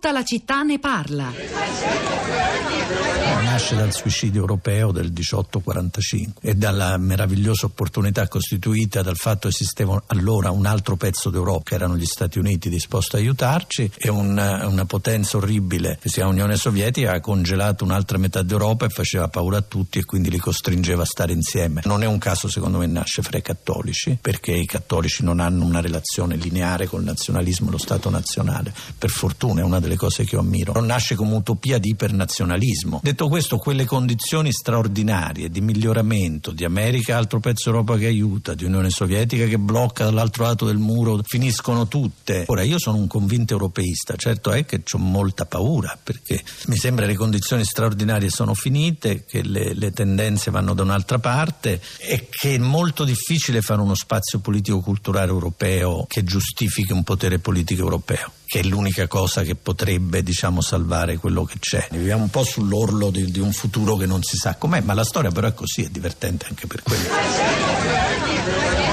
Tutta la città ne parla. Nasce dal suicidio europeo del 1845 e dalla meravigliosa opportunità costituita dal fatto che esisteva allora un altro pezzo d'Europa, che erano gli Stati Uniti disposti a aiutarci, e una, una potenza orribile che si chiama Unione Sovietica ha congelato un'altra metà d'Europa e faceva paura a tutti e quindi li costringeva a stare insieme. Non è un caso secondo me nasce fra i cattolici, perché i cattolici non hanno una relazione lineare col nazionalismo e lo Stato nazionale. Per fortuna è una delle cose che io ammiro. Non nasce come utopia di ipernazionalismo. Detto questo, quelle condizioni straordinarie di miglioramento di America, altro pezzo Europa che aiuta, di Unione Sovietica che blocca dall'altro lato del muro, finiscono tutte. Ora, io sono un convinto europeista, certo è che ho molta paura perché mi sembra che le condizioni straordinarie sono finite, che le, le tendenze vanno da un'altra parte e che è molto difficile fare uno spazio politico-culturale europeo che giustifichi un potere politico europeo che è l'unica cosa che potrebbe diciamo, salvare quello che c'è. Viviamo un po' sull'orlo di, di un futuro che non si sa com'è, ma la storia però è così, è divertente anche per quello.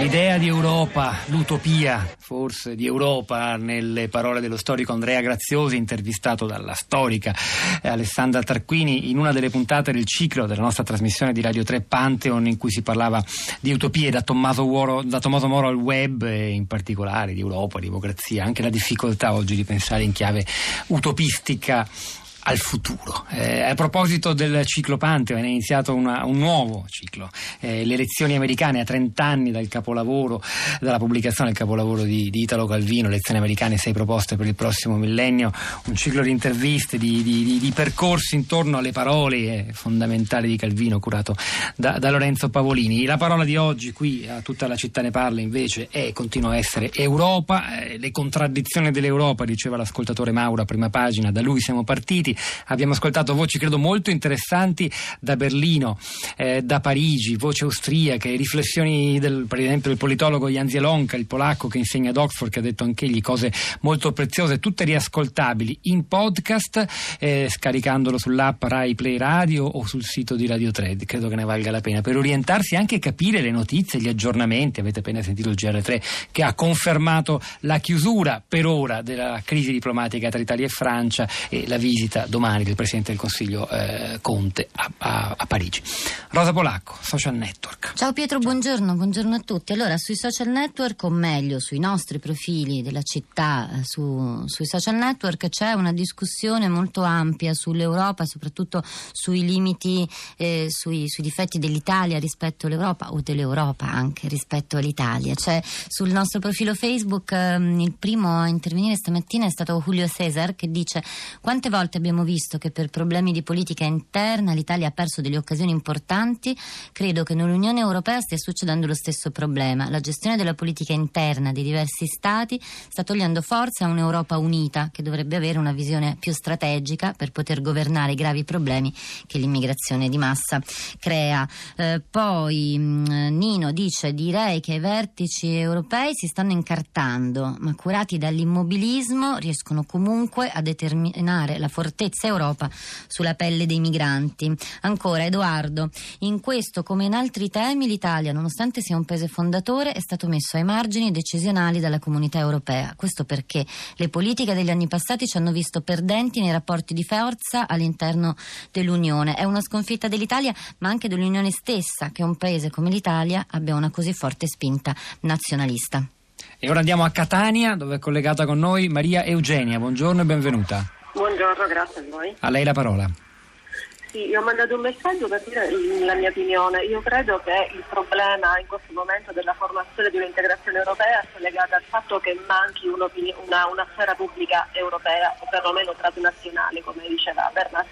L'idea di Europa, l'utopia forse di Europa, nelle parole dello storico Andrea Graziosi, intervistato dalla storica Alessandra Tarquini in una delle puntate del ciclo della nostra trasmissione di Radio 3 Pantheon in cui si parlava di utopie da Tommaso, Moro, da Tommaso Moro al web in particolare di Europa, democrazia, anche la difficoltà oggi di pensare in chiave utopistica al futuro. Eh, a proposito del ciclo Pantheon, è iniziato una, un nuovo ciclo, eh, le elezioni americane a 30 anni dal capolavoro, dalla pubblicazione del capolavoro di, di Italo Calvino, elezioni americane, sei proposte per il prossimo millennio, un ciclo di interviste, di, di, di percorsi intorno alle parole eh, fondamentali di Calvino curato da, da, Lorenzo Pavolini. La parola di oggi qui a tutta la città ne parla invece è, continua a essere Europa, eh, le contraddizioni dell'Europa, diceva l'ascoltatore Maura, prima pagina, da lui siamo partiti sentiti, abbiamo ascoltato voci credo molto interessanti da Berlino, eh, da Parigi, voci austriache, riflessioni del, per esempio del politologo Jan Zielonka, il polacco che insegna ad Oxford, che ha detto anche egli cose molto preziose, tutte riascoltabili in podcast, eh, scaricandolo sull'app Rai Play Radio o sul sito di Radio 3, credo che ne valga la pena, per orientarsi anche e capire le notizie, gli aggiornamenti, avete appena sentito il GR3 che ha confermato la chiusura per ora della crisi diplomatica tra Italia e Francia e la visita visita domani del Presidente del Consiglio eh, Conte a, a, a, Parigi. Rosa Polacco, Social Network. Ciao Pietro, Ciao. buongiorno, buongiorno a tutti. Allora, sui social network, o meglio, sui nostri profili della città, eh, su, sui social network c'è una discussione molto ampia sull'Europa, soprattutto sui limiti, eh, sui, sui difetti dell'Italia rispetto all'Europa o dell'Europa anche rispetto all'Italia. C'è sul nostro profilo Facebook ehm, il primo a intervenire stamattina è stato Julio Cesar che dice quante volte abbiamo abbiamo visto che per problemi di politica interna l'Italia ha perso delle occasioni importanti, credo che nell'Unione Europea stia succedendo lo stesso problema. La gestione della politica interna dei diversi Stati sta togliendo forza a un'Europa unita che dovrebbe avere una visione più strategica per poter governare i gravi problemi che l'immigrazione di massa crea. Eh, poi mm, Nino dice direi che i vertici europei si stanno incartando, ma curati dall'immobilismo riescono comunque a determinare la fortezza certezza Europa sulla pelle dei migranti. Ancora Edoardo, in questo come in altri temi l'Italia, nonostante sia un paese fondatore, è stato messo ai margini decisionali dalla comunità europea. Questo perché le politiche degli anni passati ci hanno visto perdenti nei rapporti di forza all'interno dell'Unione. È una sconfitta dell'Italia, ma anche dell'Unione stessa, che un paese come l'Italia abbia una così forte spinta nazionalista. E ora andiamo a Catania, dove è collegata con noi Maria Eugenia. Buongiorno e benvenuta. Buongiorno, grazie a voi. A lei la parola. Sì, io ho mandato un messaggio per dire la mia opinione. Io credo che il problema in questo momento della formazione di un'integrazione europea sia legato al fatto che manchi una, una sfera pubblica europea, o perlomeno transnazionale, come diceva Bernas.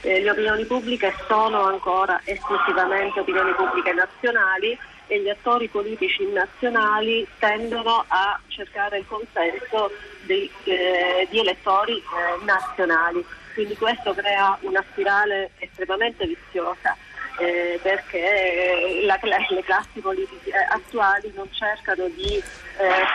Eh, le opinioni pubbliche sono ancora esclusivamente opinioni pubbliche nazionali e gli attori politici nazionali tendono a cercare il consenso di, eh, di elettori eh, nazionali. Quindi questo crea una spirale estremamente viziosa. eh, perché la, le classi politiche attuali non cercano di eh,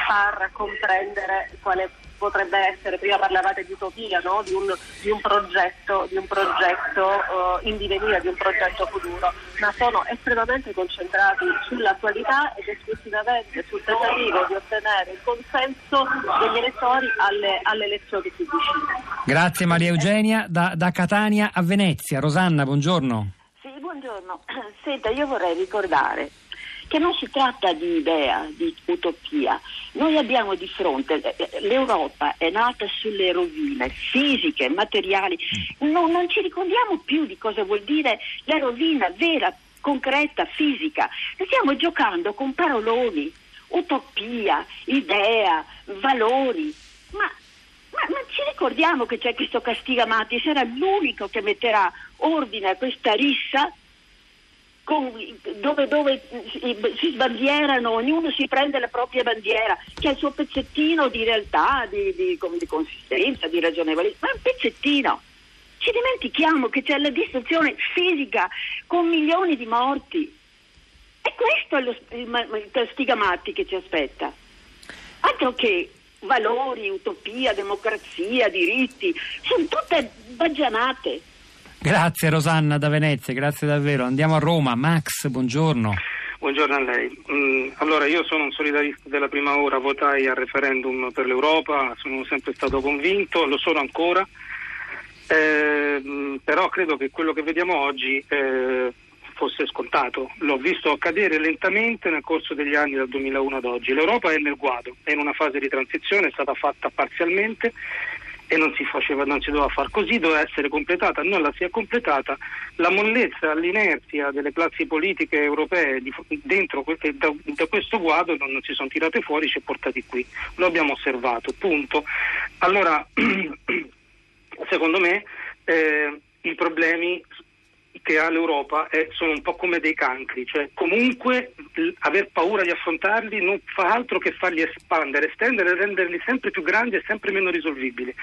far comprendere quale potrebbe essere, prima parlavate di utopia, no? di, un, di, un, progetto, di un progetto uh, in divenire, di un progetto futuro, ma sono estremamente concentrati sull'attualità ed esclusivamente sul tentativo di ottenere il consenso degli elettori alle, alle elezioni più vicine. Grazie Maria Eugenia, da, da Catania a Venezia. Rosanna, buongiorno. Sì, buongiorno. Senta, io vorrei ricordare che non si tratta di idea, di utopia. Noi abbiamo di fronte, eh, eh, l'Europa è nata sulle rovine fisiche, materiali, non, non ci ricordiamo più di cosa vuol dire la rovina vera, concreta, fisica. Stiamo giocando con paroloni, utopia, idea, valori, ma ma, ma, ci ricordiamo che c'è questo Castigamati, sarà l'unico che metterà ordine a questa rissa con, dove, dove, si sbandierano, ognuno si prende la propria bandiera, che ha il suo pezzettino di realtà, di, di, di consistenza, di ragionevolezza, ma è un pezzettino. Ci dimentichiamo che c'è la distruzione fisica con milioni di morti. E questo è lo, il, il che ci aspetta. Altro che valori, utopia, democrazia, diritti, sono tutte baggianate. Grazie Rosanna da Venezia, grazie davvero. Andiamo a Roma. Max, buongiorno. Buongiorno a lei. Mm, allora, io sono un solidarista della prima ora, votai al referendum per l'Europa, sono sempre stato convinto, lo sono ancora, eh, però credo che quello che vediamo oggi eh, fosse scontato. L'ho visto accadere lentamente nel corso degli anni dal 2001 ad oggi. L'Europa è nel guado, è in una fase di transizione, è stata fatta parzialmente e non si, faceva, non si doveva fare così, doveva essere completata, non la si è completata, la mollezza, l'inerzia delle classi politiche europee di, dentro da, da, questo guado non, non, si sono tirate fuori, ci ha portati qui, lo abbiamo osservato, punto. Allora, secondo me eh, i problemi che ha l'Europa è, sono un po' come dei cancri, cioè comunque l- aver paura di affrontarli non fa altro che farli espandere, estendere e renderli sempre più grandi e sempre meno risolvibili.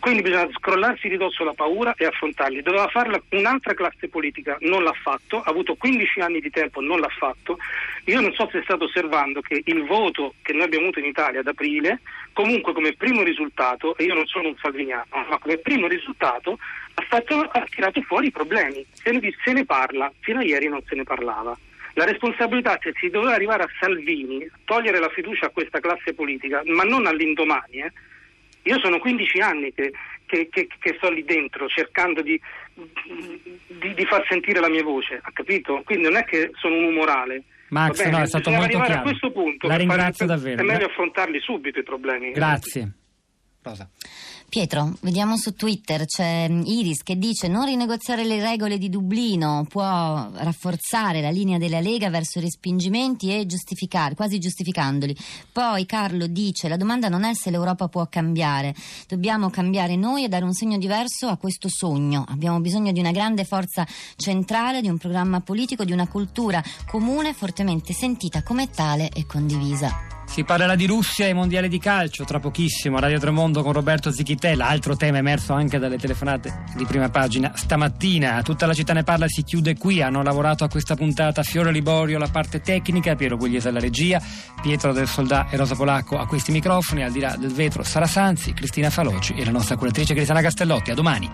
Quindi bisogna scrollarsi di dosso la paura e affrontarli. Doveva farla un'altra classe politica, non l'ha fatto, ha avuto 15 anni di tempo, non l'ha fatto. Io non so se state osservando che il voto che noi abbiamo avuto in Italia ad aprile, comunque come primo risultato, e io non sono un salviniano, ma come primo risultato ha, fatto, ha tirato fuori i problemi. Se ne, se ne parla, fino a ieri non se ne parlava. La responsabilità, se si doveva arrivare a Salvini, togliere la fiducia a questa classe politica, ma non all'indomani. Eh. Io sono 15 anni che, che, che, che, sto lì dentro cercando di, di, di, far sentire la mia voce, ha capito? Quindi non è che sono un umorale. Max, no, è stato molto chiaro. a questo punto. La ringrazio fare, davvero. È meglio affrontarli subito i problemi. Grazie. Rosa. Pietro, vediamo su Twitter, c'è Iris che dice non rinegoziare le regole di Dublino può rafforzare la linea della Lega verso i respingimenti e giustificare, quasi giustificandoli. Poi Carlo dice la domanda non è se l'Europa può cambiare, dobbiamo cambiare noi e dare un segno diverso a questo sogno. Abbiamo bisogno di una grande forza centrale, di un programma politico, di una cultura comune fortemente sentita come tale e condivisa. Si parlerà di Russia e mondiale di calcio tra pochissimo. Radio Tremondo con Roberto Zichitella, altro tema emerso anche dalle telefonate di prima pagina stamattina. Tutta la città ne parla, si chiude qui. Hanno lavorato a questa puntata Fiore Liborio, la parte tecnica, Piero Gugliese alla regia, Pietro del Soldà e Rosa Polacco a questi microfoni. Al di là del vetro Sara Sanzi, Cristina Faloci e la nostra curatrice Cristiana Castellotti. A domani.